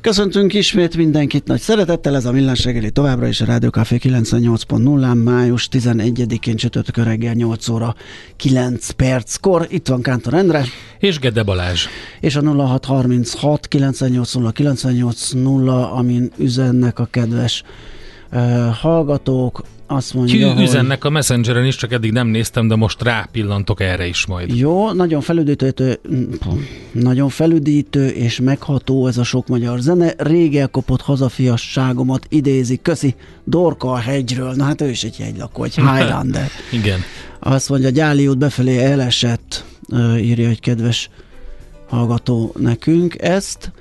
Köszöntünk ismét mindenkit nagy szeretettel, ez a Millás reggeli továbbra is a Rádió Café 98.0-án, május 11-én csütörtökön reggel 8 óra 9 perckor. Itt van Kántor Endre. És Gede Balázs. És a 0636 980 980, amin üzennek a kedves hallgatók azt mondja, üzennek hogy... a Messengeren is, csak eddig nem néztem, de most rápillantok erre is majd. Jó, nagyon felüdítő, nagyon felüdítő és megható ez a sok magyar zene. Rég elkopott hazafiasságomat idézi. Köszi, Dorka a hegyről. Na hát ő is egy hegylakó, egy Highlander. Igen. Azt mondja, Gyáli út befelé elesett, írja egy kedves hallgató nekünk ezt.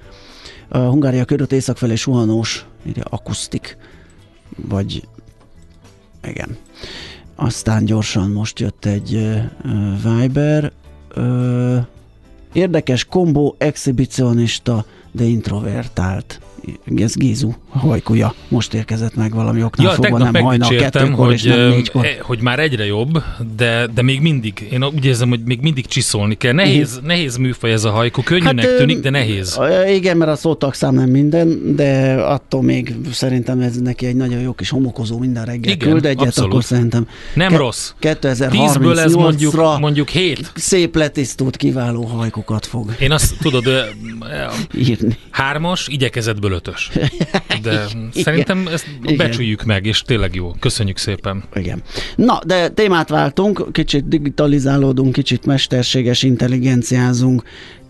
A Hungária körült észak felé suhanós, írja akusztik, vagy igen. Aztán gyorsan most jött egy uh, Viber. Uh, érdekes kombó, exhibicionista, de introvertált ez Gézu hajkuja most érkezett meg valami oknál ja, fogva, nem hajnal kettőkor hogy, és nem négykor. E, hogy már egyre jobb, de, de még mindig, én úgy érzem, hogy még mindig csiszolni kell. Nehéz, mm. nehéz műfaj ez a hajkú, könnyűnek hát, tűnik, de nehéz. Igen, mert a szótagszám nem minden, de attól még szerintem ez neki egy nagyon jó kis homokozó minden reggel Igen, küld egyet, abszolút. akkor szerintem nem ke- rossz. 2038 ez mondjuk, mondjuk 7. Szép letisztult, kiváló hajkukat fog. Én azt tudod, írni. Hármas, igyekezetből ötös. De szerintem ezt Igen. becsüljük meg, és tényleg jó. Köszönjük szépen. Igen. Na, de témát váltunk, kicsit digitalizálódunk, kicsit mesterséges intelligenciázunk,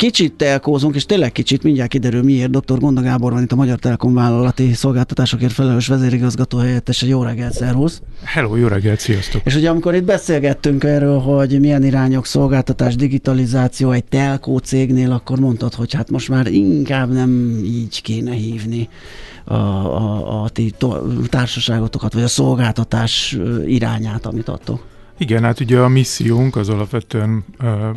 kicsit telkózunk, és tényleg kicsit, mindjárt kiderül miért. Dr. Gonda Gábor van itt a Magyar Telekom vállalati szolgáltatásokért felelős vezérigazgató helyettes. Jó reggelt, szervusz! Hello, jó reggelt, sziasztok! És ugye amikor itt beszélgettünk erről, hogy milyen irányok, szolgáltatás, digitalizáció egy telkó cégnél, akkor mondtad, hogy hát most már inkább nem így kéne hívni a, a, a ti társaságotokat, vagy a szolgáltatás irányát, amit adtok. Igen, hát ugye a missziónk az alapvetően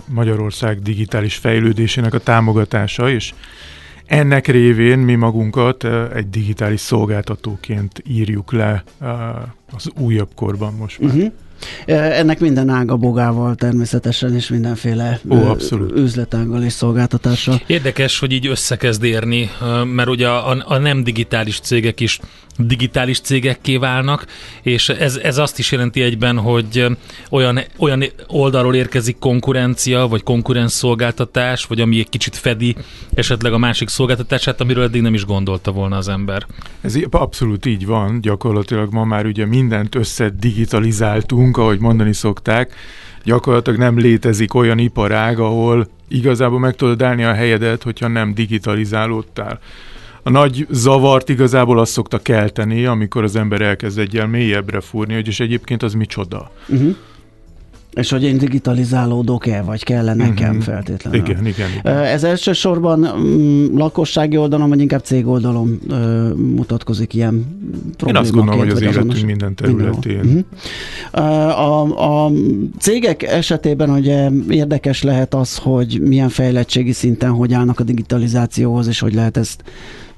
Magyarország digitális fejlődésének a támogatása, és ennek révén mi magunkat egy digitális szolgáltatóként írjuk le az újabb korban most már. Uh-huh. Ennek minden ága bogával természetesen, és mindenféle Ó, abszolút. üzletággal és szolgáltatással. Érdekes, hogy így összekezd érni, mert ugye a, a nem digitális cégek is digitális cégekké válnak, és ez, ez azt is jelenti egyben, hogy olyan, olyan oldalról érkezik konkurencia, vagy konkurens szolgáltatás, vagy ami egy kicsit fedi esetleg a másik szolgáltatását, amiről eddig nem is gondolta volna az ember. Ez abszolút így van, gyakorlatilag ma már ugye mindent összedigitalizáltunk, ahogy mondani szokták, gyakorlatilag nem létezik olyan iparág, ahol igazából meg tudod állni a helyedet, hogyha nem digitalizálódtál a nagy zavart igazából azt szokta kelteni, amikor az ember elkezd egyel mélyebbre fúrni, hogy és egyébként az micsoda. Uh-huh. És hogy én digitalizálódok-e, vagy kellene nekem uh-huh. feltétlenül. Igen, igen, igen. Ez elsősorban um, lakossági oldalon, vagy inkább cég oldalon uh, mutatkozik ilyen problémaként? Én azt gondolom, hogy az életünk minden területén. Uh-huh. A, a cégek esetében ugye érdekes lehet az, hogy milyen fejlettségi szinten hogy állnak a digitalizációhoz, és hogy lehet ezt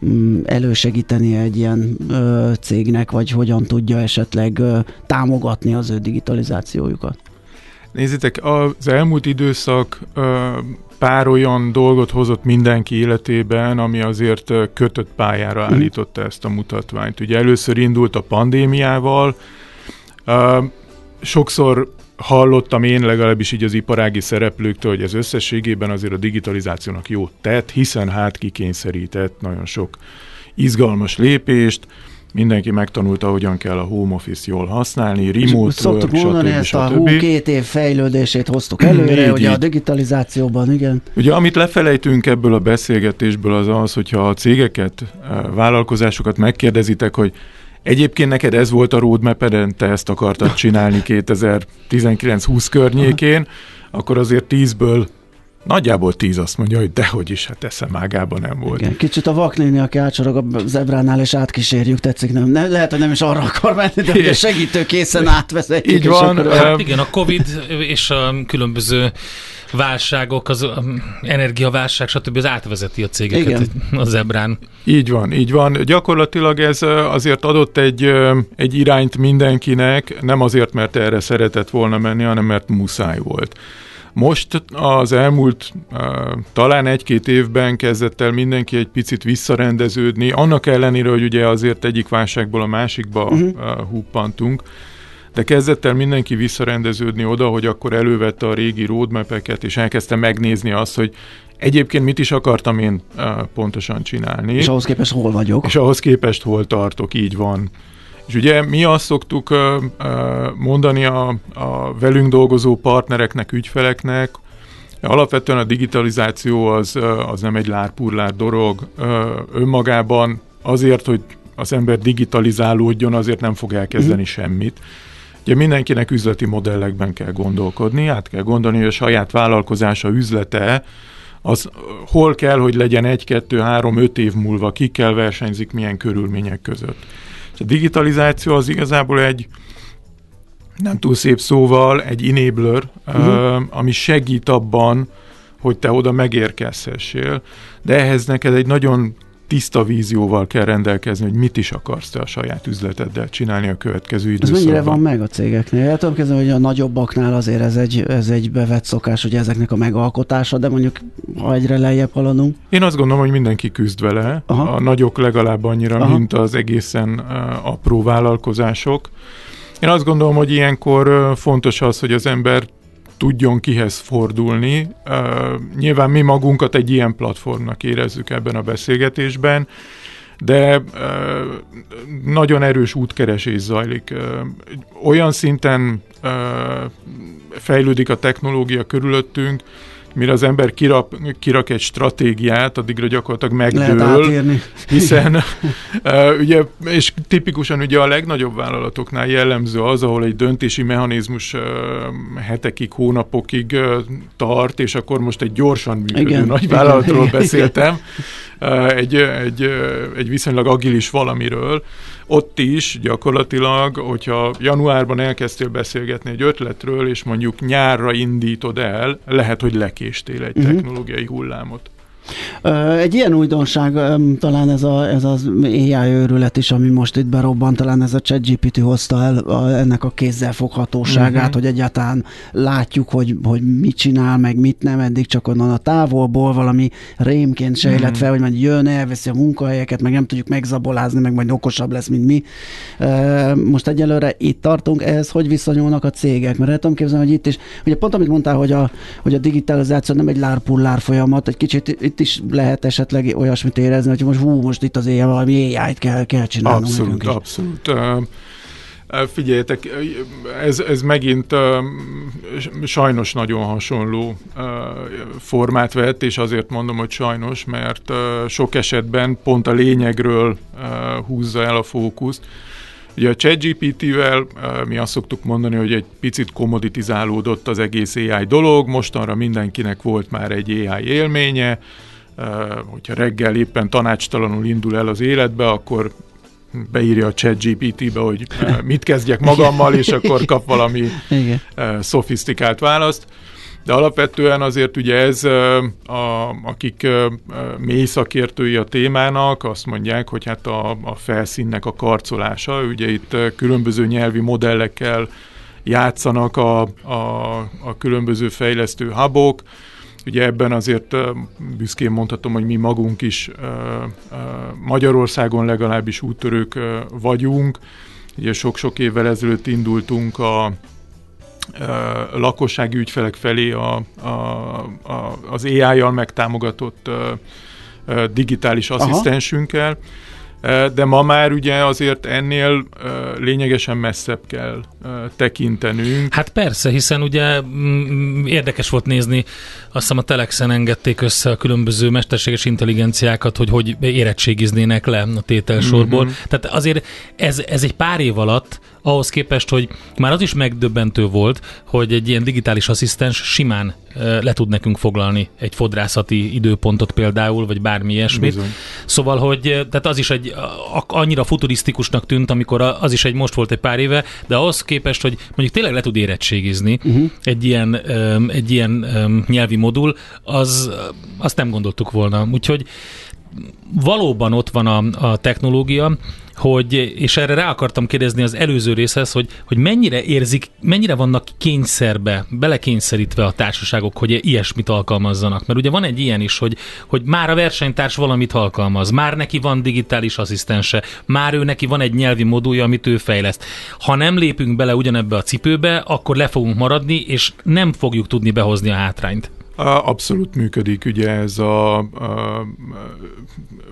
Mm, elősegíteni egy ilyen ö, cégnek, vagy hogyan tudja esetleg ö, támogatni az ő digitalizációjukat? Nézzétek, az elmúlt időszak pár olyan dolgot hozott mindenki életében, ami azért kötött pályára mhm. állította ezt a mutatványt. Ugye először indult a pandémiával, sokszor hallottam én legalábbis így az iparági szereplőktől, hogy ez összességében azért a digitalizációnak jót tett, hiszen hát kikényszerített nagyon sok izgalmas lépést, mindenki megtanulta, hogyan kell a home office jól használni, remote Szoktuk work, mondani, stb. ezt a hú két év fejlődését hoztuk előre, Így, ugye a így. digitalizációban, igen. Ugye amit lefelejtünk ebből a beszélgetésből az az, hogyha a cégeket, a vállalkozásokat megkérdezitek, hogy egyébként neked ez volt a roadmap te ezt akartad csinálni 2019-20 környékén, akkor azért 10-ből nagyjából 10 azt mondja, hogy dehogy is, hát eszem ágában nem volt. igen. Kicsit a vaknéni, aki átsorog a zebránál, és átkísérjük, tetszik, nem? ne, lehet, hogy nem is arra akar menni, de ugye segítő készen átvezetjük. Így van, akkor- Hát igen, a Covid és a különböző válságok, az energiaválság, stb. az átvezeti a cégeket Igen. a zebrán. Így van, így van. Gyakorlatilag ez azért adott egy, egy irányt mindenkinek, nem azért, mert erre szeretett volna menni, hanem mert muszáj volt. Most az elmúlt talán egy-két évben kezdett el mindenki egy picit visszarendeződni, annak ellenére, hogy ugye azért egyik válságból a másikba uh-huh. uh, huppantunk, de kezdett el mindenki visszarendeződni oda, hogy akkor elővette a régi roadmap-eket, és elkezdte megnézni azt, hogy egyébként mit is akartam én pontosan csinálni. És ahhoz képest hol vagyok? És ahhoz képest hol tartok, így van. És ugye mi azt szoktuk mondani a, a velünk dolgozó partnereknek, ügyfeleknek, alapvetően a digitalizáció az, az nem egy lárpurlár dolog. Önmagában azért, hogy az ember digitalizálódjon, azért nem fog elkezdeni mm. semmit. Ugye mindenkinek üzleti modellekben kell gondolkodni, át kell gondolni, hogy a saját vállalkozása üzlete, az hol kell, hogy legyen egy, kettő, három, öt év múlva, kikkel versenyzik, milyen körülmények között. És a digitalizáció az igazából egy, nem túl szép szóval, egy enabler, uh-huh. uh, ami segít abban, hogy te oda megérkezhessél, de ehhez neked egy nagyon tiszta vízióval kell rendelkezni, hogy mit is akarsz te a saját üzleteddel csinálni a következő Ez időszakban. mennyire van meg a cégeknél? El tudom kezdeni, hogy a nagyobbaknál azért ez egy, ez egy bevett szokás, hogy ezeknek a megalkotása, de mondjuk ha egyre lejjebb haladunk. Én azt gondolom, hogy mindenki küzd vele, Aha. a nagyok legalább annyira, Aha. Mint az egészen uh, apró vállalkozások. Én azt gondolom, hogy ilyenkor uh, fontos az, hogy az ember tudjon kihez fordulni. Nyilván mi magunkat egy ilyen platformnak érezzük ebben a beszélgetésben, de nagyon erős útkeresés zajlik. Olyan szinten fejlődik a technológia körülöttünk, mire az ember kirak, kirak egy stratégiát, addigra gyakorlatilag megdől, hiszen ugye, és tipikusan ugye a legnagyobb vállalatoknál jellemző az, ahol egy döntési mechanizmus hetekig, hónapokig tart, és akkor most egy gyorsan működő Igen, nagy igen, vállalatról igen. beszéltem, uh, egy, egy, egy viszonylag agilis valamiről, ott is gyakorlatilag, hogyha januárban elkezdtél beszélgetni egy ötletről, és mondjuk nyárra indítod el, lehet, hogy lekéstél egy Mhm. technológiai hullámot. Egy ilyen újdonság talán ez, a, ez az AI őrület is, ami most itt berobban, talán ez a ChatGPT hozta el a, ennek a kézzelfoghatóságát, uh-huh. hogy egyáltalán látjuk, hogy, hogy mit csinál, meg mit nem, eddig csak onnan a távolból valami rémként sejlett fel, hogy majd jön, elveszi a munkahelyeket, meg nem tudjuk megzabolázni, meg majd okosabb lesz, mint mi. Most egyelőre itt tartunk, ehhez hogy viszonyulnak a cégek? Mert el tudom képzelni, hogy itt is, ugye pont amit mondtál, hogy a, hogy a digitalizáció nem egy lárpullár folyamat, egy kicsit itt is lehet esetleg olyasmit érezni, hogy most hú, most itt az éjjel valami AI-t kell, kell csinálnunk. Abszolút, abszolút. Figyeljetek, ez, ez megint sajnos nagyon hasonló formát vett, és azért mondom, hogy sajnos, mert sok esetben pont a lényegről húzza el a fókuszt. Ugye a ChatGPT-vel mi azt szoktuk mondani, hogy egy picit komoditizálódott az egész AI dolog, mostanra mindenkinek volt már egy AI élménye, hogyha reggel éppen tanácstalanul indul el az életbe, akkor beírja a chat GPT-be, hogy mit kezdjek magammal, és akkor kap valami Igen. szofisztikált választ. De alapvetően azért ugye ez, a, akik mély szakértői a témának, azt mondják, hogy hát a, a felszínnek a karcolása, ugye itt különböző nyelvi modellekkel játszanak a, a, a különböző fejlesztő hubok, Ugye ebben azért büszkén mondhatom, hogy mi magunk is Magyarországon legalábbis úttörők vagyunk. Ugye sok-sok évvel ezelőtt indultunk a lakossági ügyfelek felé a, a, a, az AI-jal megtámogatott digitális Aha. De ma már ugye azért ennél lényegesen messzebb kell tekintenünk. Hát persze, hiszen ugye mm, érdekes volt nézni, azt hiszem a Telexen engedték össze a különböző mesterséges intelligenciákat, hogy hogy érettségiznének le a tételsorból. Mm-hmm. Tehát azért ez, ez egy pár év alatt ahhoz képest, hogy már az is megdöbbentő volt, hogy egy ilyen digitális asszisztens simán le tud nekünk foglalni egy fodrászati időpontot például, vagy bármi ilyesmit. Bizony. Szóval, hogy tehát az is egy annyira futurisztikusnak tűnt, amikor az is egy most volt egy pár éve, de ahhoz képest, hogy mondjuk tényleg le tud érettségizni uh-huh. egy ilyen, egy ilyen nyelvi modul, az, azt nem gondoltuk volna. Úgyhogy valóban ott van a, a technológia, hogy, és erre rá akartam kérdezni az előző részhez, hogy, hogy mennyire érzik, mennyire vannak kényszerbe, belekényszerítve a társaságok, hogy ilyesmit alkalmazzanak. Mert ugye van egy ilyen is, hogy, hogy már a versenytárs valamit alkalmaz, már neki van digitális asszisztense, már ő neki van egy nyelvi modulja, amit ő fejleszt. Ha nem lépünk bele ugyanebbe a cipőbe, akkor le fogunk maradni, és nem fogjuk tudni behozni a hátrányt. Abszolút működik, ugye ez a, a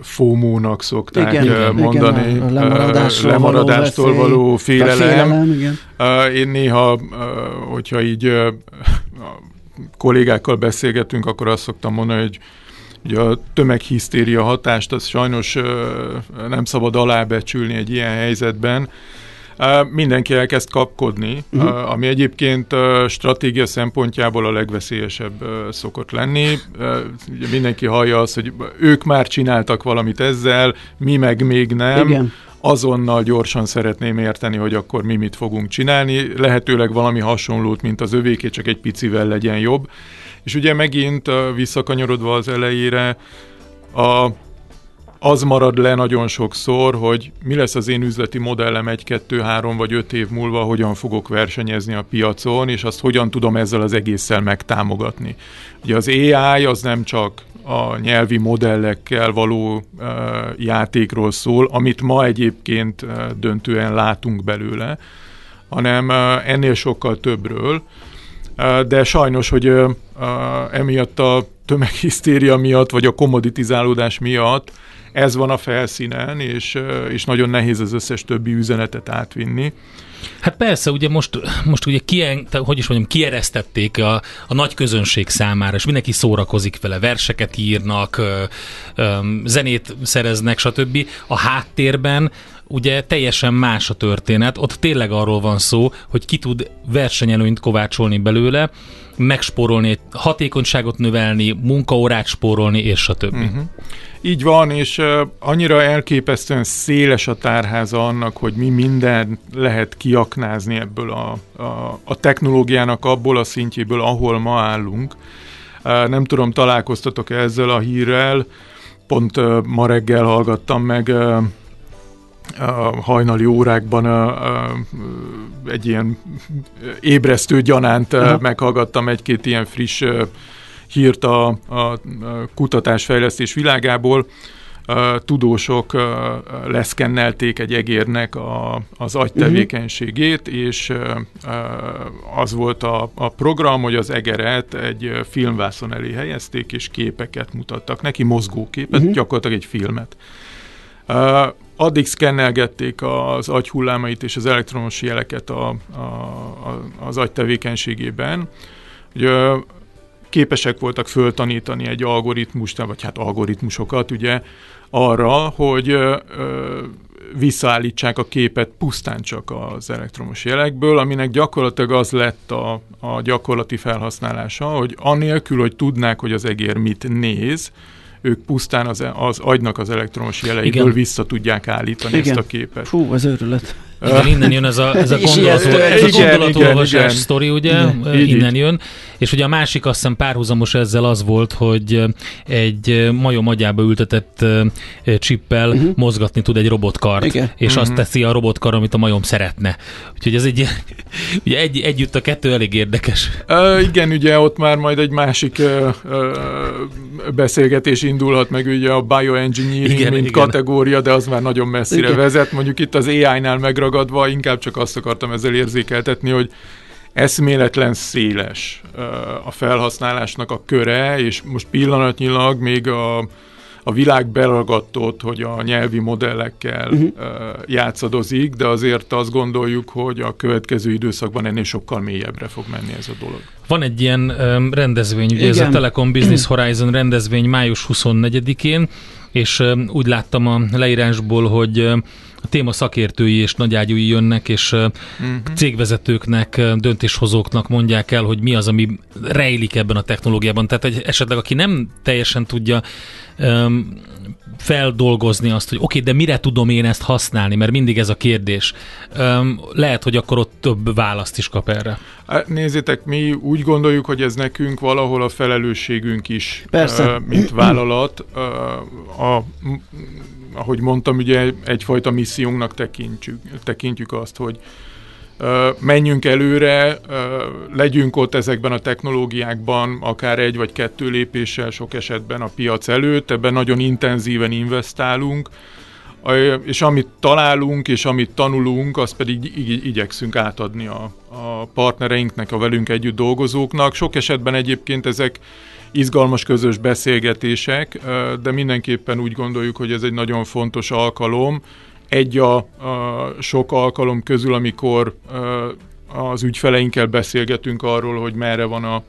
FOMO-nak szokták igen, mondani, igen, a lemaradástól, lemaradástól való, való félelem. félelem igen. Én néha, hogyha így kollégákkal beszélgetünk, akkor azt szoktam mondani, hogy Ugye a tömeghisztéria hatást az sajnos nem szabad alábecsülni egy ilyen helyzetben, Mindenki elkezd kapkodni, uh-huh. ami egyébként stratégia szempontjából a legveszélyesebb szokott lenni. Ugye mindenki hallja azt, hogy ők már csináltak valamit ezzel, mi meg még nem. Igen azonnal gyorsan szeretném érteni, hogy akkor mi mit fogunk csinálni, lehetőleg valami hasonlót, mint az övéké, csak egy picivel legyen jobb. És ugye megint visszakanyarodva az elejére, a az marad le nagyon sokszor, hogy mi lesz az én üzleti modellem egy, kettő, három vagy öt év múlva, hogyan fogok versenyezni a piacon, és azt hogyan tudom ezzel az egésszel megtámogatni. Ugye az AI az nem csak a nyelvi modellekkel való uh, játékról szól, amit ma egyébként uh, döntően látunk belőle, hanem uh, ennél sokkal többről. De sajnos, hogy emiatt a tömeghisztéria miatt, vagy a komoditizálódás miatt ez van a felszínen, és, és nagyon nehéz az összes többi üzenetet átvinni. Hát persze, ugye most, most ugye kien, hogy is mondjam, kieresztették a, a nagy közönség számára, és mindenki szórakozik vele, verseket írnak, zenét szereznek, stb. A háttérben ugye teljesen más a történet, ott tényleg arról van szó, hogy ki tud versenyelőnyt kovácsolni belőle, megspórolni, hatékonyságot növelni, munkaórát spórolni, és stb. Uh-huh. Így van, és annyira elképesztően széles a tárháza annak, hogy mi minden lehet kiaknázni ebből a, a, a technológiának abból a szintjéből, ahol ma állunk. Nem tudom, találkoztatok ezzel a hírrel, pont ma reggel hallgattam meg a hajnali órákban a, a, egy ilyen ébresztő gyanánt Aha. meghallgattam egy-két ilyen friss hírt a, a kutatásfejlesztés világából. Tudósok leszkennelték egy egérnek a, az agytevékenységét, uh-huh. és az volt a, a program, hogy az egeret egy filmvászon elé helyezték, és képeket mutattak neki, mozgóképet, uh-huh. gyakorlatilag egy filmet addig szkennelgették az agyhullámait és az elektromos jeleket a, a, a, az agy tevékenységében, hogy képesek voltak föltanítani egy algoritmust, vagy hát algoritmusokat ugye arra, hogy ö, visszaállítsák a képet pusztán csak az elektromos jelekből, aminek gyakorlatilag az lett a, a gyakorlati felhasználása, hogy anélkül, hogy tudnák, hogy az egér mit néz, ők pusztán az, az agynak az elektromos jeleiből Igen. vissza tudják állítani Igen. ezt a képet. Fú, az őrület. Igen, innen jön ez a, ez a, gondolatol, ez a gondolatolvasás sztori, ugye, igen. innen jön. És ugye a másik azt hiszem párhuzamos ezzel az volt, hogy egy majom agyába ültetett csippel uh-huh. mozgatni tud egy robotkart, igen. és uh-huh. azt mhm. teszi a robotkar, amit a majom szeretne. Úgyhogy ez egy, ugye egy, együtt a kettő elég érdekes. Uh, igen, ugye ott már majd egy másik uh, uh, beszélgetés indulhat meg, ugye a bioengineering, igen, mint igen. kategória, de az már nagyon messzire igen. vezet. Mondjuk itt az AI-nál megragadva, inkább csak azt akartam ezzel érzékeltetni, hogy eszméletlen széles a felhasználásnak a köre, és most pillanatnyilag még a, a világ belagatott, hogy a nyelvi modellekkel uh-huh. játszadozik, de azért azt gondoljuk, hogy a következő időszakban ennél sokkal mélyebbre fog menni ez a dolog. Van egy ilyen um, rendezvény, ugye Igen. ez a Telecom Business Horizon rendezvény május 24-én, és um, úgy láttam a leírásból, hogy um, téma szakértői és nagyágyúi jönnek, és uh-huh. cégvezetőknek, döntéshozóknak mondják el, hogy mi az, ami rejlik ebben a technológiában. Tehát hogy esetleg aki nem teljesen tudja um, feldolgozni azt, hogy oké, okay, de mire tudom én ezt használni, mert mindig ez a kérdés. Um, lehet, hogy akkor ott több választ is kap erre. Nézzétek, mi úgy gondoljuk, hogy ez nekünk valahol a felelősségünk is, Persze. Uh, mint vállalat. Uh, a, ahogy mondtam, ugye egyfajta missziónknak tekintjük, tekintjük azt, hogy menjünk előre, legyünk ott ezekben a technológiákban, akár egy vagy kettő lépéssel sok esetben a piac előtt, ebben nagyon intenzíven investálunk, és amit találunk, és amit tanulunk, azt pedig igyekszünk átadni a, a partnereinknek, a velünk együtt dolgozóknak. Sok esetben egyébként ezek izgalmas közös beszélgetések, de mindenképpen úgy gondoljuk, hogy ez egy nagyon fontos alkalom, egy a, a sok alkalom közül, amikor az ügyfeleinkkel beszélgetünk arról, hogy merre van a,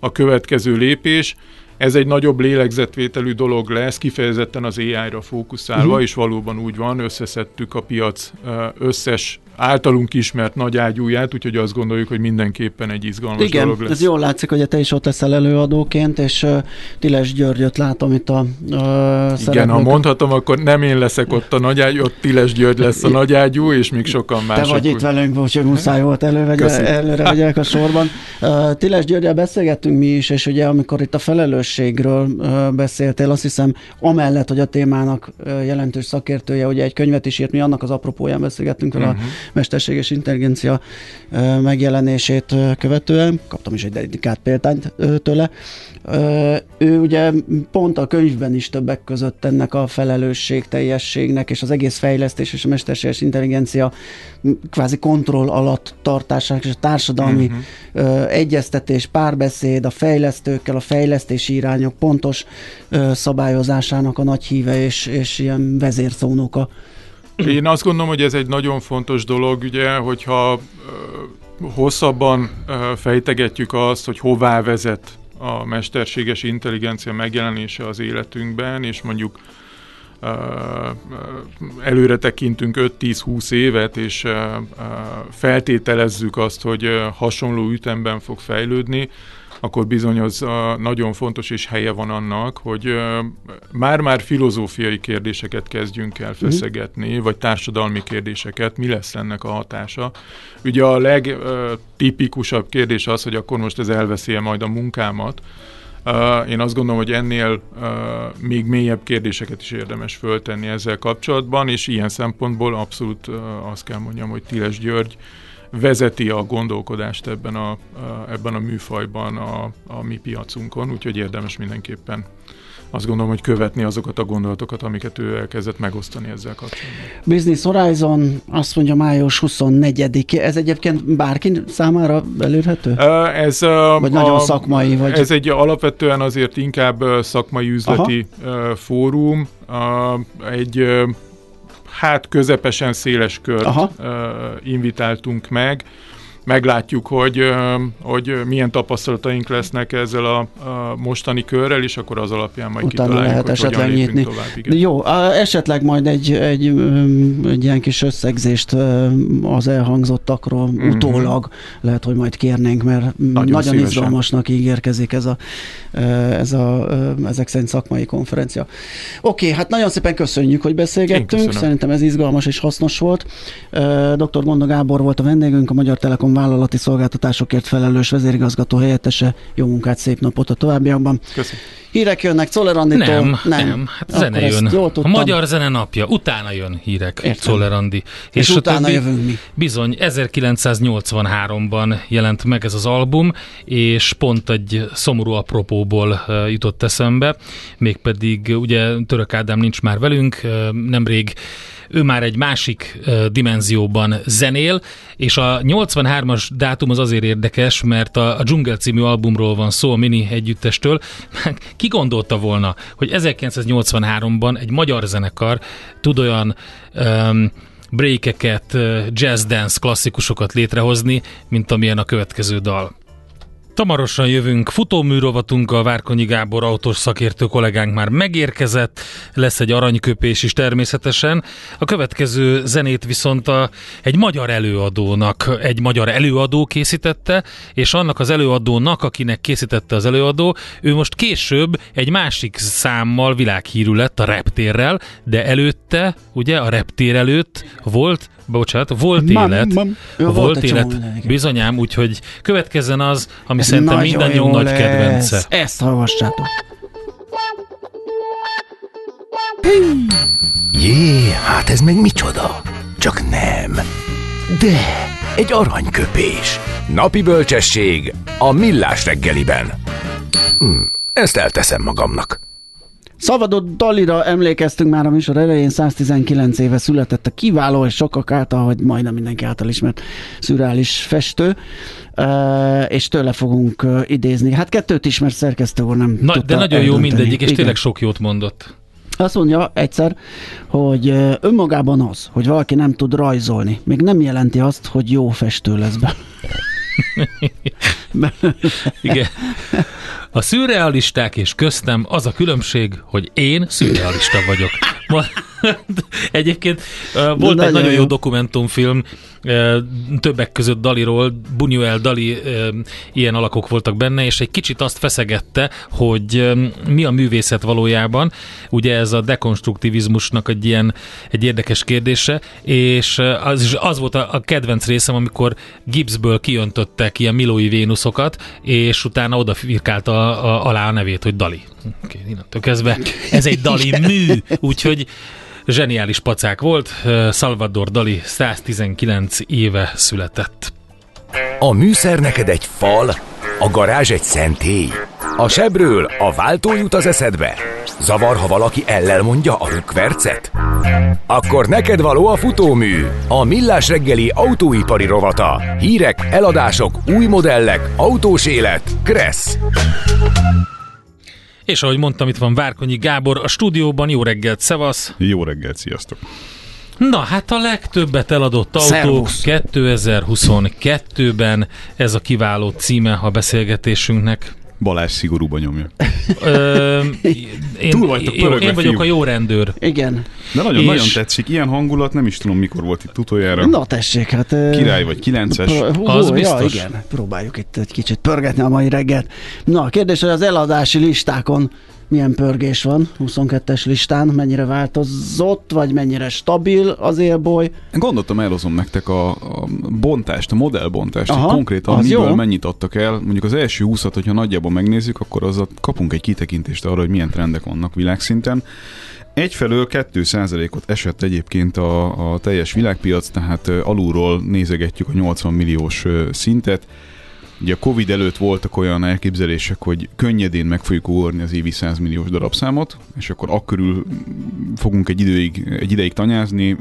a következő lépés. Ez egy nagyobb lélegzetvételű dolog lesz, kifejezetten az AI-ra fókuszálva, uh-huh. és valóban úgy van, összeszedtük a piac összes általunk ismert nagy ágyúját, úgyhogy azt gondoljuk, hogy mindenképpen egy izgalmas Igen, dolog lesz. ez jól látszik, hogy te is ott leszel előadóként, és uh, Tiles Györgyöt látom itt a uh, Igen, ha mondhatom, akkor nem én leszek ott a nagy ágyú, ott Tiles György lesz a nagy ágyú, és még sokan mások. Te vagy itt velünk, úgyhogy muszáj volt elővegye, előre vegyek a sorban. Uh, Tiles Györgyel beszélgettünk mi is, és ugye amikor itt a felelősségről uh, beszéltél, azt hiszem, amellett, hogy a témának uh, jelentős szakértője, ugye egy könyvet is írt, mi annak az apropóján beszélgettünk vele uh-huh. Mesterséges intelligencia megjelenését követően, kaptam is egy dedikált példányt tőle. Ő ugye pont a könyvben is többek között ennek a felelősség teljességnek és az egész fejlesztés és a mesterséges intelligencia kvázi kontroll alatt tartásának és a társadalmi uh-huh. egyeztetés, párbeszéd, a fejlesztőkkel, a fejlesztési irányok pontos szabályozásának a nagy híve és, és ilyen vezérszónoka. Én azt gondolom, hogy ez egy nagyon fontos dolog, ugye, hogyha hosszabban fejtegetjük azt, hogy hová vezet a mesterséges intelligencia megjelenése az életünkben, és mondjuk előre tekintünk 5-10-20 évet, és feltételezzük azt, hogy hasonló ütemben fog fejlődni, akkor bizony az nagyon fontos és helye van annak, hogy már-már filozófiai kérdéseket kezdjünk el mhm. feszegetni, vagy társadalmi kérdéseket, mi lesz ennek a hatása. Ugye a legtipikusabb kérdés az, hogy akkor most ez elveszi majd a munkámat, Uh, én azt gondolom, hogy ennél uh, még mélyebb kérdéseket is érdemes föltenni ezzel kapcsolatban, és ilyen szempontból abszolút uh, azt kell mondjam, hogy Tiles György vezeti a gondolkodást ebben a, a, ebben a műfajban a, a mi piacunkon, úgyhogy érdemes mindenképpen azt gondolom, hogy követni azokat a gondolatokat, amiket ő elkezdett megosztani ezzel kapcsolatban. Business Horizon azt mondja május 24 Ez egyébként bárki számára elérhető? Ez, vagy a, nagyon szakmai? Vagy... Ez egy alapvetően azért inkább szakmai üzleti Aha. fórum. Egy hát közepesen széles kört Aha. invitáltunk meg meglátjuk, hogy, hogy milyen tapasztalataink lesznek ezzel a, a mostani körrel, és akkor az alapján majd Utána kitaláljuk, lehet hogy esetleg nyitni. Tovább, igen. Jó, esetleg majd egy, egy, egy ilyen kis összegzést az elhangzottakról uh-huh. utólag lehet, hogy majd kérnénk, mert nagyon, nagyon szívesen. izgalmasnak ígérkezik ez a, ez a, ezek szerint szakmai konferencia. Oké, hát nagyon szépen köszönjük, hogy beszélgettünk. Szerintem ez izgalmas és hasznos volt. Dr. Gonda Gábor volt a vendégünk, a Magyar Telekom vállalati szolgáltatásokért felelős vezérigazgató helyettese. Jó munkát, szép napot a továbbiakban. Köszönöm. Hírek jönnek Czoller Anditól? Nem, nem, nem. Hát zene jön. A magyar zene napja. Utána jön hírek Értem. Czoller Andi. És, és utána többi, jövünk mi. Bizony, 1983-ban jelent meg ez az album, és pont egy szomorú apropóból jutott eszembe, mégpedig ugye Török Ádám nincs már velünk, nemrég ő már egy másik dimenzióban zenél, és a 83-as dátum az azért érdekes, mert a, a Jungle című albumról van szó, a Mini együttestől. Ki gondolta volna, hogy 1983-ban egy magyar zenekar tud olyan um, breakeket, jazz dance klasszikusokat létrehozni, mint amilyen a következő dal. Tamarosan jövünk, futóműrovatunk a Várkonyi Gábor autós szakértő kollégánk már megérkezett, lesz egy aranyköpés is természetesen. A következő zenét viszont a, egy magyar előadónak, egy magyar előadó készítette, és annak az előadónak, akinek készítette az előadó, ő most később egy másik számmal világhírű lett a reptérrel, de előtte, ugye a reptér előtt volt bocsánat, volt mam, élet, mam. Jó, volt, volt élet, bizonyám, úgyhogy következzen az, ami Ez szerintem mindannyiunk nagy lesz. kedvence. Ezt hallgassátok. Jé, hát ez meg micsoda? Csak nem. De, egy aranyköpés. Napi bölcsesség a millás reggeliben. Hm, ezt elteszem magamnak. Szabadott Dalira emlékeztünk már a műsor elején, 119 éve született a kiváló és sokak által, hogy majdnem mindenki által ismert szürreális festő, és tőle fogunk idézni. Hát kettőt ismert szerkesztő úr nem Na, De nagyon jó mindegyik, és Igen. tényleg sok jót mondott. Azt mondja egyszer, hogy önmagában az, hogy valaki nem tud rajzolni, még nem jelenti azt, hogy jó festő lesz be. Igen. A szürrealisták és köztem az a különbség, hogy én szürrealista vagyok. Egyébként uh, volt De egy nagyon jó, jó dokumentumfilm, uh, többek között Daliról, Buñuel Dali uh, ilyen alakok voltak benne, és egy kicsit azt feszegette, hogy um, mi a művészet valójában. Ugye ez a dekonstruktivizmusnak egy ilyen egy érdekes kérdése, és az, az volt a, a kedvenc részem, amikor Gibbsből kiöntöttek ilyen Milói Vénuszokat, és utána odafirkálta a, a, alá a nevét, hogy Dali. Okay, innentől kezdve ez egy Dali mű, úgyhogy zseniális pacák volt. Salvador Dali 119 éve született. A műszer neked egy fal, a garázs egy szentély. A sebről a váltó jut az eszedbe. Zavar, ha valaki ellel mondja a rükvercet? Akkor neked való a futómű, a millás reggeli autóipari rovata. Hírek, eladások, új modellek, autós élet. Kressz. És ahogy mondtam, itt van Várkonyi Gábor a stúdióban. Jó reggelt, szevasz! Jó reggelt, sziasztok! Na, hát a legtöbbet eladott autók 2022-ben, ez a kiváló címe a beszélgetésünknek. Balázs szigorúban nyomja. Ö, én, Túl vagytok én, én vagyok fiú. a jó rendőr. Igen. De nagyon, és... nagyon tetszik. Ilyen hangulat, nem is tudom, mikor volt itt utoljára. Na tessék, hát... Király vagy, kilences. Hú, az ja, biztos. igen, próbáljuk itt egy kicsit pörgetni a mai reggelt. Na, a kérdés, hogy az eladási listákon milyen pörgés van 22-es listán, mennyire változott, vagy mennyire stabil az élboly. Gondoltam, elhozom nektek a, a bontást, a modellbontást, Aha, hogy konkrétan miből jó. mennyit adtak el. Mondjuk az első 20 hogyha nagyjából megnézzük, akkor az kapunk egy kitekintést arra, hogy milyen trendek vannak világszinten. Egyfelől 2%-ot esett egyébként a, a teljes világpiac, tehát alulról nézegetjük a 80 milliós szintet. Ugye a Covid előtt voltak olyan elképzelések, hogy könnyedén meg fogjuk ugorni az évi 100 milliós darabszámot, és akkor akkörül fogunk egy, időig, egy ideig tanyázni,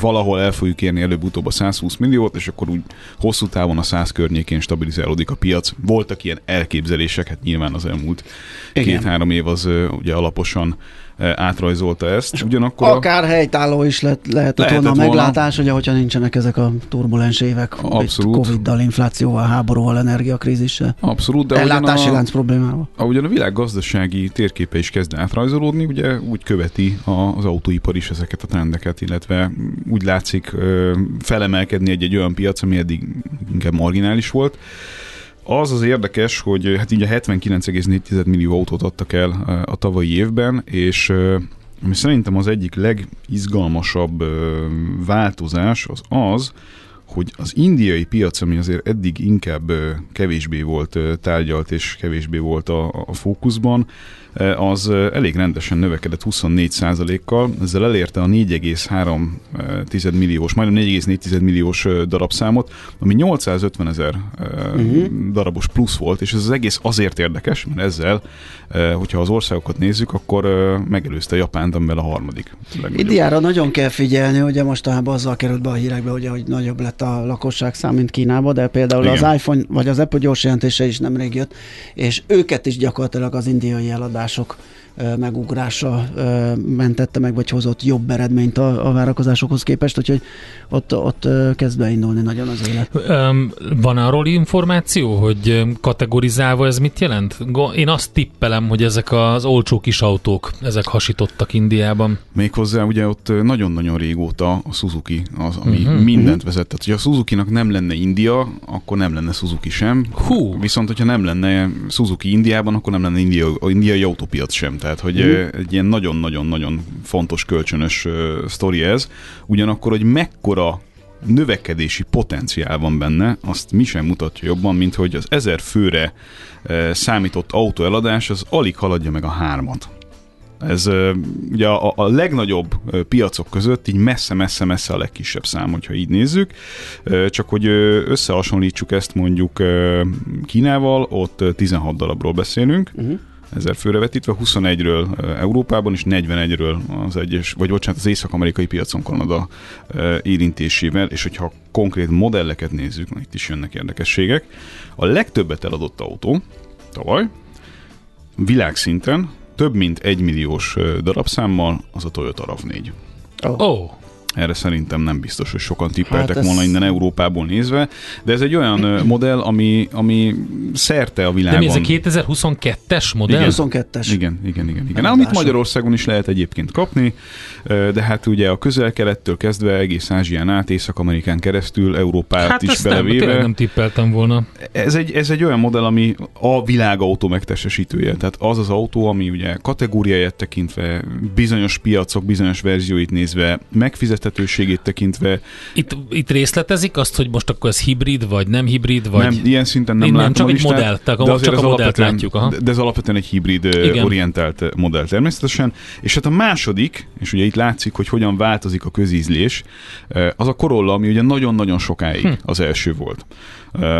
valahol el fogjuk érni előbb-utóbb a 120 milliót, és akkor úgy hosszú távon a 100 környékén stabilizálódik a piac. Voltak ilyen elképzelések, hát nyilván az elmúlt két-három év az ugye alaposan átrajzolta ezt. Ugyanakkor Akár a... helytálló is lett, lehetett, lehetett volna a meglátás, ugye, hogyha nincsenek ezek a turbulens évek, Abszolút. Covid-dal, inflációval, háborúval, energiakrízissel. Abszolút, de Ellátási a, lánc problémával. Ahogyan a világ gazdasági térképe is kezd átrajzolódni, ugye úgy követi az autóipar is ezeket a trendeket, illetve úgy látszik felemelkedni egy-egy olyan piac, ami eddig inkább marginális volt. Az az érdekes, hogy hát így a 79,4 millió autót adtak el a tavalyi évben, és ami szerintem az egyik legizgalmasabb változás az az, hogy az indiai piac, ami azért eddig inkább kevésbé volt tárgyalt és kevésbé volt a, a fókuszban, az elég rendesen növekedett 24%-kal, ezzel elérte a 4,3 milliós, majdnem 4,4 milliós darabszámot, ami 850 ezer uh-huh. darabos plusz volt, és ez az egész azért érdekes, mert ezzel, hogyha az országokat nézzük, akkor megelőzte Japánt, amivel a harmadik. Indiára nagyon kell figyelni, ugye mostanában azzal került be a hírekbe, ugye, hogy nagyobb lett a lakosság szám, mint Kínába, de például Igen. az iPhone vagy az Apple gyors jelentése is nemrég jött, és őket is gyakorlatilag az indiai eladás várakozások megugrása mentette meg, vagy hozott jobb eredményt a, a várakozásokhoz képest, úgyhogy ott, ott kezd beindulni nagyon az élet. Van arról információ, hogy kategorizálva ez mit jelent? Én azt tippelem, hogy ezek az olcsó kis autók, ezek hasítottak Indiában. Méghozzá ugye ott nagyon-nagyon régóta a Suzuki az, ami uh-huh, mindent uh-huh. vezetett. Ha a Suzuki-nak nem lenne India, akkor nem lenne Suzuki sem. Hú. Viszont, hogyha nem lenne Suzuki Indiában, akkor nem lenne India, indiai autópiac sem. Tehát, hogy mm. egy ilyen nagyon-nagyon-nagyon fontos kölcsönös sztori ez. Ugyanakkor, hogy mekkora növekedési potenciál van benne, azt mi sem mutatja jobban, mint hogy az ezer főre számított autóeladás az alig haladja meg a hármat. Ez ugye a, a legnagyobb piacok között így messze-messze-messze a legkisebb szám, hogyha így nézzük. Csak hogy összehasonlítsuk ezt mondjuk Kínával, ott 16 darabról beszélünk, uh-huh ezer főre vetítve, 21-ről Európában és 41-ről az egyes, vagy bocsánat, az észak-amerikai piacon Kanada érintésével, és hogyha konkrét modelleket nézzük, itt is jönnek érdekességek, a legtöbbet eladott autó tavaly világszinten több mint egy milliós darabszámmal az a Toyota RAV4. Oh. oh. Erre szerintem nem biztos, hogy sokan tippeltek hát volna innen Európából nézve, de ez egy olyan modell, ami, ami szerte a világon. De mi ez a 2022-es modell? Igen, 22-es. Igen, igen, igen. igen. Amit Magyarországon is lehet egyébként kapni, de hát ugye a közel-kelettől kezdve egész Ázsián át, Észak-Amerikán keresztül, Európát hát is belevéve. Nem, nem tippeltem volna. Ez egy, ez egy olyan modell, ami a világautó megtestesítője. Tehát az az autó, ami ugye kategóriáját tekintve, bizonyos piacok, bizonyos verzióit nézve megfizet megfizethetőségét tekintve. Itt, itt részletezik azt, hogy most akkor ez hibrid, vagy nem hibrid, vagy... Nem, ilyen szinten nem, nem csak egy modell, tehát de csak a modellt látjuk. Aha. De ez alapvetően egy hibrid Igen. orientált modell természetesen. És hát a második, és ugye itt látszik, hogy hogyan változik a közízlés, az a Corolla, ami ugye nagyon-nagyon sokáig hm. az első volt.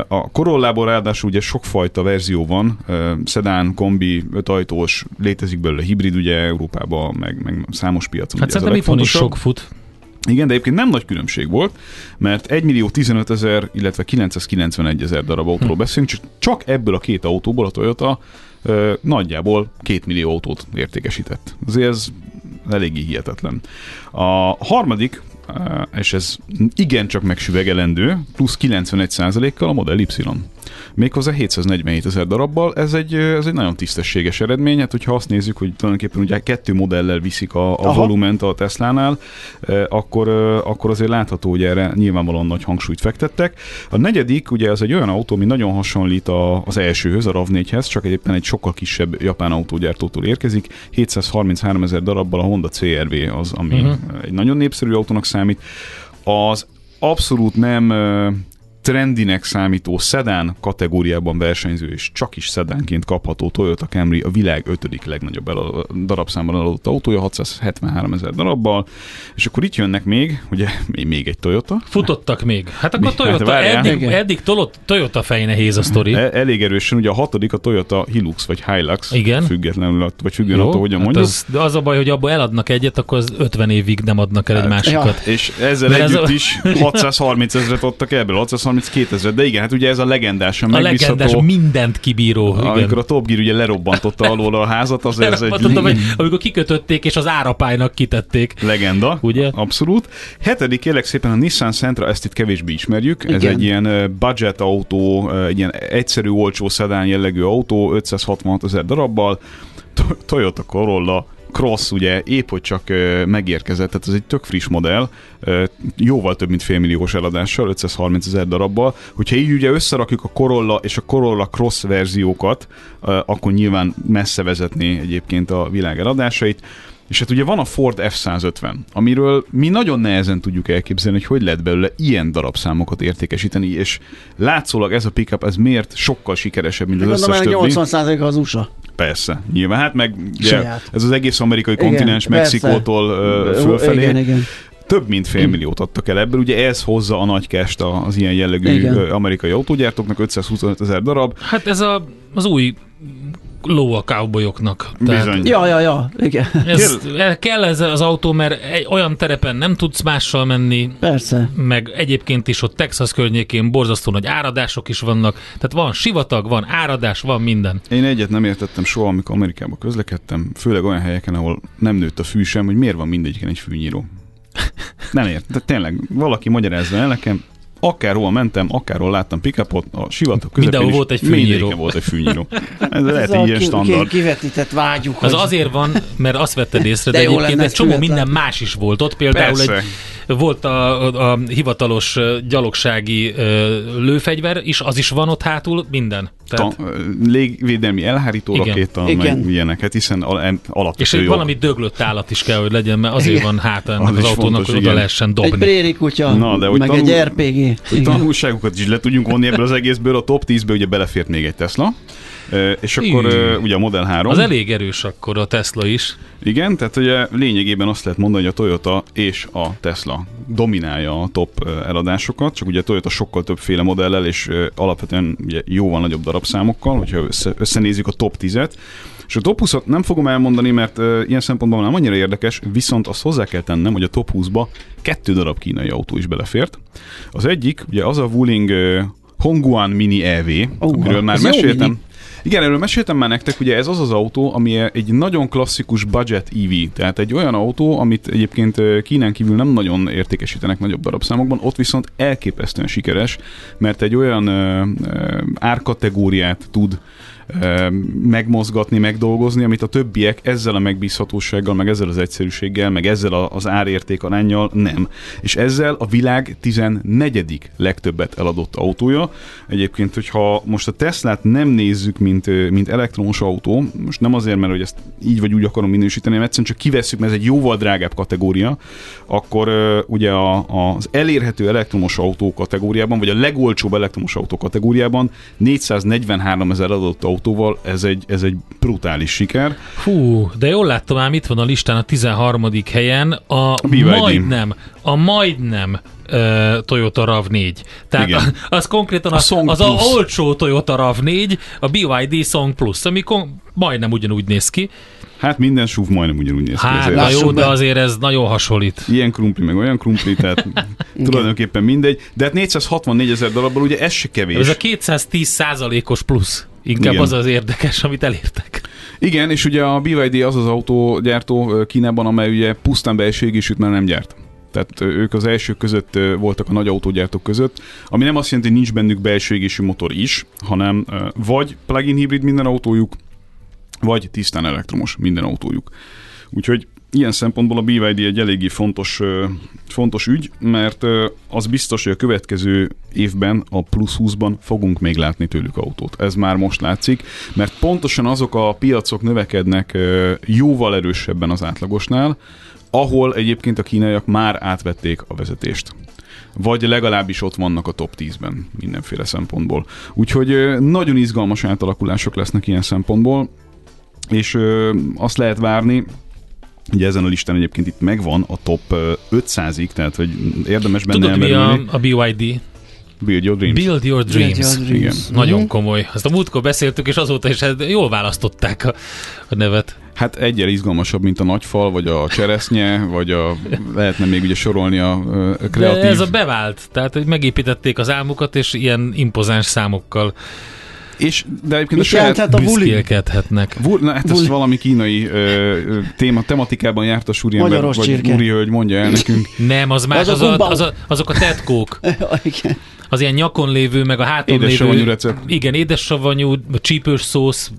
A Corollából ráadásul ugye sokfajta verzió van, szedán, kombi, ötajtós, létezik belőle hibrid ugye Európában, meg, meg számos piacon. Hát szerintem itthon is sok fut. Igen, de egyébként nem nagy különbség volt, mert 1 millió 15 ezer, illetve 991 ezer darab autóról hm. beszélünk, csak, csak ebből a két autóból a Toyota ö, nagyjából 2 millió autót értékesített. Azért ez eléggé hihetetlen. A harmadik, és ez igencsak megsüvegelendő, plusz 91%-kal a Model Y méghozzá 747 ezer darabbal. Ez egy, ez egy nagyon tisztességes eredmény, hát hogyha azt nézzük, hogy tulajdonképpen ugye kettő modellel viszik a, a volument a Tesla-nál, akkor, akkor azért látható, hogy erre nyilvánvalóan nagy hangsúlyt fektettek. A negyedik, ugye ez egy olyan autó, ami nagyon hasonlít a, az elsőhöz, a RAV4-hez, csak egyébként egy sokkal kisebb japán autógyártótól érkezik. 733 ezer darabbal a Honda CRV az, ami uh-huh. egy nagyon népszerű autónak számít. Az abszolút nem trendinek számító szedán kategóriában versenyző és csak is szedánként kapható Toyota Camry a világ ötödik legnagyobb el, darabszámban eladott autója, 673 ezer darabbal, és akkor itt jönnek még, ugye még egy Toyota. Futottak még. Hát akkor Toyota, hát eddig, eddig tolott, Toyota fej nehéz a sztori. E, elég erősen, ugye a hatodik a Toyota Hilux vagy Hilux, Igen. függetlenül, vagy függően attól, hogyan hát mondjuk. Az, de az a baj, hogy abból eladnak egyet, akkor az 50 évig nem adnak el egy hát, másikat. Ja. És ezzel de együtt ez a... is 630 ezeret adtak ebből, 632 2000, de igen, hát ugye ez a legendás, a, a legendás mindent kibíró. Igen. Amikor a Top Gear ugye lerobbantotta alól a házat, az ez egy... Hogy, amikor kikötötték és az árapálynak kitették. Legenda, ugye? Abszolút. Hetedik kérlek szépen a Nissan Sentra, ezt itt kevésbé ismerjük. Igen. Ez egy ilyen budget autó, egy ilyen egyszerű, olcsó szedán jellegű autó, 566 ezer darabbal. Toyota Corolla Cross ugye épp hogy csak megérkezett, tehát ez egy tök friss modell, jóval több mint félmilliós eladással, 530 ezer darabbal. Hogyha így ugye összerakjuk a Corolla és a Corolla Cross verziókat, akkor nyilván messze vezetné egyébként a világ eladásait És hát ugye van a Ford F-150, amiről mi nagyon nehezen tudjuk elképzelni, hogy hogy lehet belőle ilyen darabszámokat értékesíteni, és látszólag ez a pickup ez miért sokkal sikeresebb, mint az összes többi. 80% az USA. Persze, nyilván. Hát meg ugye, ez az egész amerikai igen, kontinens Mexikótól uh, fölfelé. Igen, igen több mint fél milliót adtak el ebből. Ugye ez hozza a nagy kest az ilyen jellegű Igen. amerikai autógyártóknak, 525 ezer darab. Hát ez a, az új ló a cowboyoknak. Bizony. Ja, ja, ja, igen. Ez, kell ez az autó, mert egy, olyan terepen nem tudsz mással menni. Persze. Meg egyébként is ott Texas környékén borzasztó nagy áradások is vannak. Tehát van sivatag, van áradás, van minden. Én egyet nem értettem soha, amikor Amerikába közlekedtem, főleg olyan helyeken, ahol nem nőtt a fű sem, hogy miért van mindegyiken egy fűnyíró. Nem ért. De tényleg, valaki magyarázza el nekem, akárhol mentem, akárhol láttam pickupot, a sivatag közepén Mindenhol volt egy fűnyíró. volt egy fűnyíró. Ez, Ez lehet egy ilyen standard. Kivetített vágyuk. Az hogy... azért van, mert azt vetted észre, de, de egyébként egy csomó minden más is volt ott. Például Persze. egy volt a, a, a hivatalos gyalogsági lőfegyver is, az is van ott hátul, minden. Tehát... Ta, légvédelmi elhárító Igen. rakéta, Igen. meg ilyeneket, hiszen alapvető És egy valami döglött állat is kell, hogy legyen, mert azért Igen. van hát ennek az, az autónak, fontos, hogy oda lehessen dobni. Egy préri kutya, Na, de, hogy meg tanul... egy RPG. Hogy tanulságokat is le tudjunk vonni ebből az egészből, a top 10-ből ugye belefért még egy Tesla. És akkor Ű, ugye a Model 3. Az elég erős akkor a Tesla is. Igen, tehát ugye lényegében azt lehet mondani, hogy a Toyota és a Tesla dominálja a top eladásokat, csak ugye a Toyota sokkal többféle modellel, és alapvetően ugye jóval nagyobb darabszámokkal, hogyha össze, összenézzük a top 10-et. És a top 20-at nem fogom elmondani, mert uh, ilyen szempontból nem annyira érdekes, viszont azt hozzá kell tennem, hogy a top 20-ba kettő darab kínai autó is belefért. Az egyik, ugye az a Wuling uh, Hongguan Mini EV, oh, amiről már meséltem. Igen, erről meséltem már nektek, ugye ez az az autó, ami egy nagyon klasszikus budget EV, tehát egy olyan autó, amit egyébként Kínán kívül nem nagyon értékesítenek nagyobb darabszámokban, ott viszont elképesztően sikeres, mert egy olyan ö, ö, árkategóriát tud megmozgatni, megdolgozni, amit a többiek ezzel a megbízhatósággal, meg ezzel az egyszerűséggel, meg ezzel az árérték arányjal nem. És ezzel a világ 14. legtöbbet eladott autója. Egyébként, hogyha most a Teslát nem nézzük, mint, mint elektromos autó, most nem azért, mert hogy ezt így vagy úgy akarom minősíteni, hanem egyszerűen csak kivesszük, mert ez egy jóval drágább kategória, akkor ugye a, az elérhető elektromos autó kategóriában, vagy a legolcsóbb elektromos autó kategóriában 443 ezer adott autóval, ez egy, ez egy brutális siker. Hú, de jól láttam ám, itt van a listán a 13. helyen a, a majdnem, a majdnem uh, Toyota RAV4. Tehát Igen. A, az konkrétan a, a az a olcsó Toyota RAV4, a BYD Song Plus, ami kon- majdnem ugyanúgy néz ki. Hát minden SUV majdnem ugyanúgy néz ki. Hát, na jó, de azért ez nagyon hasonlít. Ilyen krumpli, meg olyan krumpli, tehát tulajdonképpen mindegy. De hát 464 ezer darabból ugye ez se kevés. Ez a 210 százalékos plusz. Inkább Igen. az az érdekes, amit elértek. Igen, és ugye a BYD az az autógyártó Kínában, amely ugye pusztán belső égésűt már nem gyárt. Tehát ők az elsők között voltak a nagy autógyártók között, ami nem azt jelenti, hogy nincs bennük belső égésű motor is, hanem vagy plug-in hibrid minden autójuk, vagy tisztán elektromos minden autójuk. Úgyhogy ilyen szempontból a BYD egy eléggé fontos, fontos ügy, mert az biztos, hogy a következő évben a plusz 20-ban fogunk még látni tőlük autót. Ez már most látszik, mert pontosan azok a piacok növekednek jóval erősebben az átlagosnál, ahol egyébként a kínaiak már átvették a vezetést vagy legalábbis ott vannak a top 10-ben mindenféle szempontból. Úgyhogy nagyon izgalmas átalakulások lesznek ilyen szempontból, és azt lehet várni, Ugye ezen a listán egyébként itt megvan a top 500-ig, tehát hogy érdemes benne Tudod, mi a, a BYD? Build Your Dreams. Build Your Dreams. Build your dreams. Igen. Mm-hmm. Nagyon komoly. Azt a múltkor beszéltük, és azóta is hát jól választották a, a nevet. Hát egyel izgalmasabb, mint a nagyfal, vagy a cseresznye, vagy a, lehetne még ugye sorolni a, a kreatív... De ez a bevált, tehát hogy megépítették az álmukat, és ilyen impozáns számokkal és, de egyébként a saját a büszkélkedhetnek. Na, hát ez valami kínai ö, téma, tematikában járt a súri ember, vagy úri hölgy mondja el nekünk. Nem, az más, az, az, a, az a, azok a tetkók. az ilyen nyakon lévő, meg a háton édes lévő. recept. Igen, édes savanyú, csípős szósz,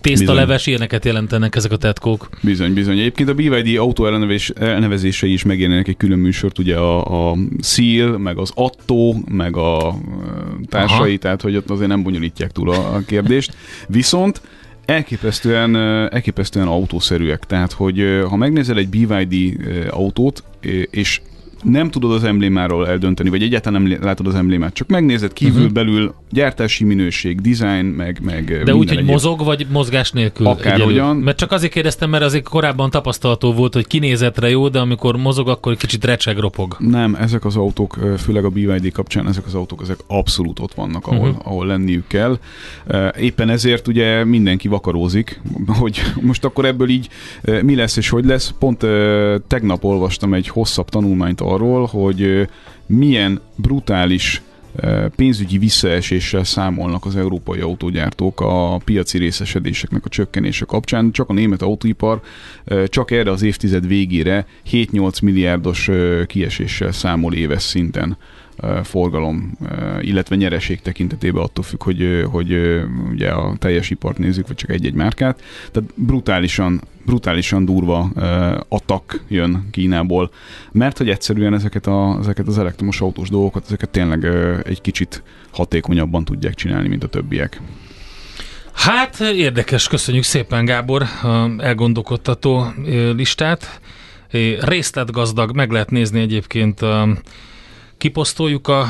tésztaleves, ilyeneket jelentenek ezek a tetkók. Bizony, bizony. Egyébként a BYD autó elnevezés, elnevezései is megjelennek egy külön műsort, ugye a, a Seal, meg az Atto, meg a társai, Aha. tehát hogy ott azért nem bonyolítják túl a, a kérdést. Viszont elképesztően, elképesztően autószerűek. Tehát, hogy ha megnézel egy BYD autót, és nem tudod az emblémáról eldönteni, vagy egyáltalán nem látod az emblémát, csak megnézed kívül, uh-huh. belül, gyártási minőség, design, meg, meg De úgy, hogy egyéb. mozog, vagy mozgás nélkül? Akárhogyan. Mert csak azért kérdeztem, mert azért korábban tapasztalható volt, hogy kinézetre jó, de amikor mozog, akkor egy kicsit recseg, ropog. Nem, ezek az autók, főleg a BYD kapcsán, ezek az autók, ezek abszolút ott vannak, ahol, uh-huh. ahol lenniük kell. Éppen ezért ugye mindenki vakarózik, hogy most akkor ebből így mi lesz és hogy lesz. Pont tegnap olvastam egy hosszabb tanulmányt arról, hogy milyen brutális pénzügyi visszaeséssel számolnak az európai autógyártók a piaci részesedéseknek a csökkenése kapcsán. Csak a német autóipar csak erre az évtized végére 7-8 milliárdos kieséssel számol éves szinten forgalom, illetve nyereség tekintetében attól függ, hogy, hogy ugye a teljes ipart nézzük, vagy csak egy-egy márkát. Tehát brutálisan, brutálisan durva atak jön Kínából, mert hogy egyszerűen ezeket, a, ezeket az elektromos autós dolgokat, ezeket tényleg egy kicsit hatékonyabban tudják csinálni, mint a többiek. Hát érdekes, köszönjük szépen Gábor elgondolkodtató listát. Részletgazdag, meg lehet nézni egyébként kiposztoljuk a,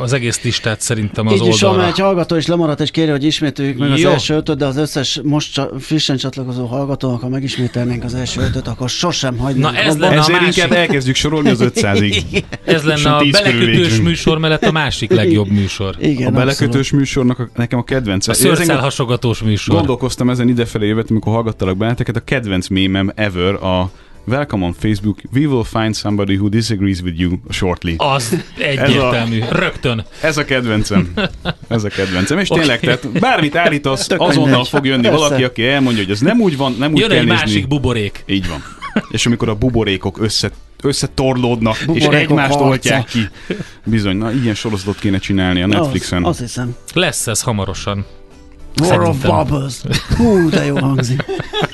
az egész listát szerintem az Így oldalra. Így is, egy hallgató is lemaradt, és kéri, hogy ismételjük meg Jó. az első ötöt, de az összes most csa, frissen csatlakozó hallgatónak, ha megismételnénk az első ötöt, akkor sosem hagynánk. Na ez lenne Ezért a másik... inkább elkezdjük sorolni az 500-ig. ez lenne a belekötős műsor mellett a másik legjobb műsor. Igen, a belekötős abszolút. műsornak a, nekem a kedvenc. A szőrszálhasogatós műsor. Gondolkoztam ezen idefelé jövet, amikor hallgattalak benneteket, a kedvenc mémem ever a Welcome on Facebook. We will find somebody who disagrees with you shortly. Az egyértelmű. Ez a, Rögtön. Ez a kedvencem. Ez a kedvencem. És okay. tényleg, tehát bármit állítasz, Tök azonnal fog jönni Persze. valaki, aki elmondja, hogy ez nem úgy van, nem úgy Jön kell egy nézni. másik buborék. Így van. És amikor a buborékok össze összetorlódnak, és egymást oltják ki. Bizony, na ilyen sorozatot kéne csinálni a Netflixen. Az, azt hiszem. Lesz ez hamarosan. War of Bubbles. Hú, de jó hangzik.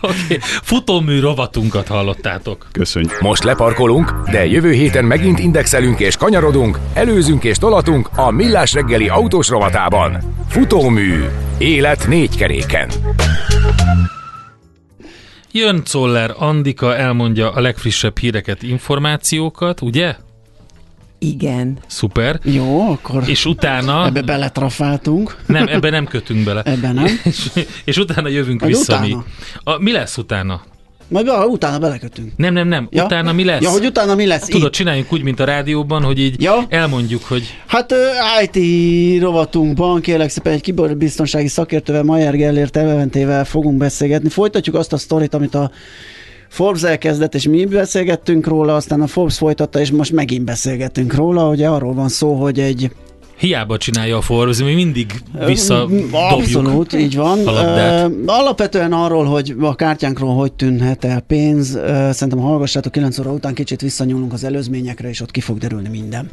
okay. Futómű rovatunkat hallottátok. Köszönjük. Most leparkolunk, de jövő héten megint indexelünk és kanyarodunk, előzünk és tolatunk a Millás reggeli autós rovatában. Futómű. Élet négy keréken. Jön Czoller Andika, elmondja a legfrissebb híreket, információkat, ugye? Igen. Szuper. Jó, akkor és utána... Ebbe beletrafáltunk. Nem, ebbe nem kötünk bele. Ebbe nem. és, és utána jövünk Majd vissza utána. mi. A, mi lesz utána? Majd be, utána belekötünk. Nem, nem, nem. Ja? Utána mi lesz? Ja, hogy utána mi lesz? Tudod, itt. csináljunk úgy, mint a rádióban, hogy így ja? elmondjuk, hogy... Hát IT rovatunkban kérlek szépen egy kiberbiztonsági szakértővel, Majer Gellért Eventével fogunk beszélgetni. Folytatjuk azt a sztorit, amit a Forbes elkezdett, és mi beszélgettünk róla, aztán a Forbes folytatta, és most megint beszélgetünk róla. Ugye arról van szó, hogy egy Hiába csinálja a Forbes, mi mindig vissza Abszolút, így van. Uh, alapvetően arról, hogy a kártyánkról hogy tűnhet el pénz, uh, szerintem hallgassátok 9 óra után kicsit visszanyúlunk az előzményekre, és ott ki fog derülni minden.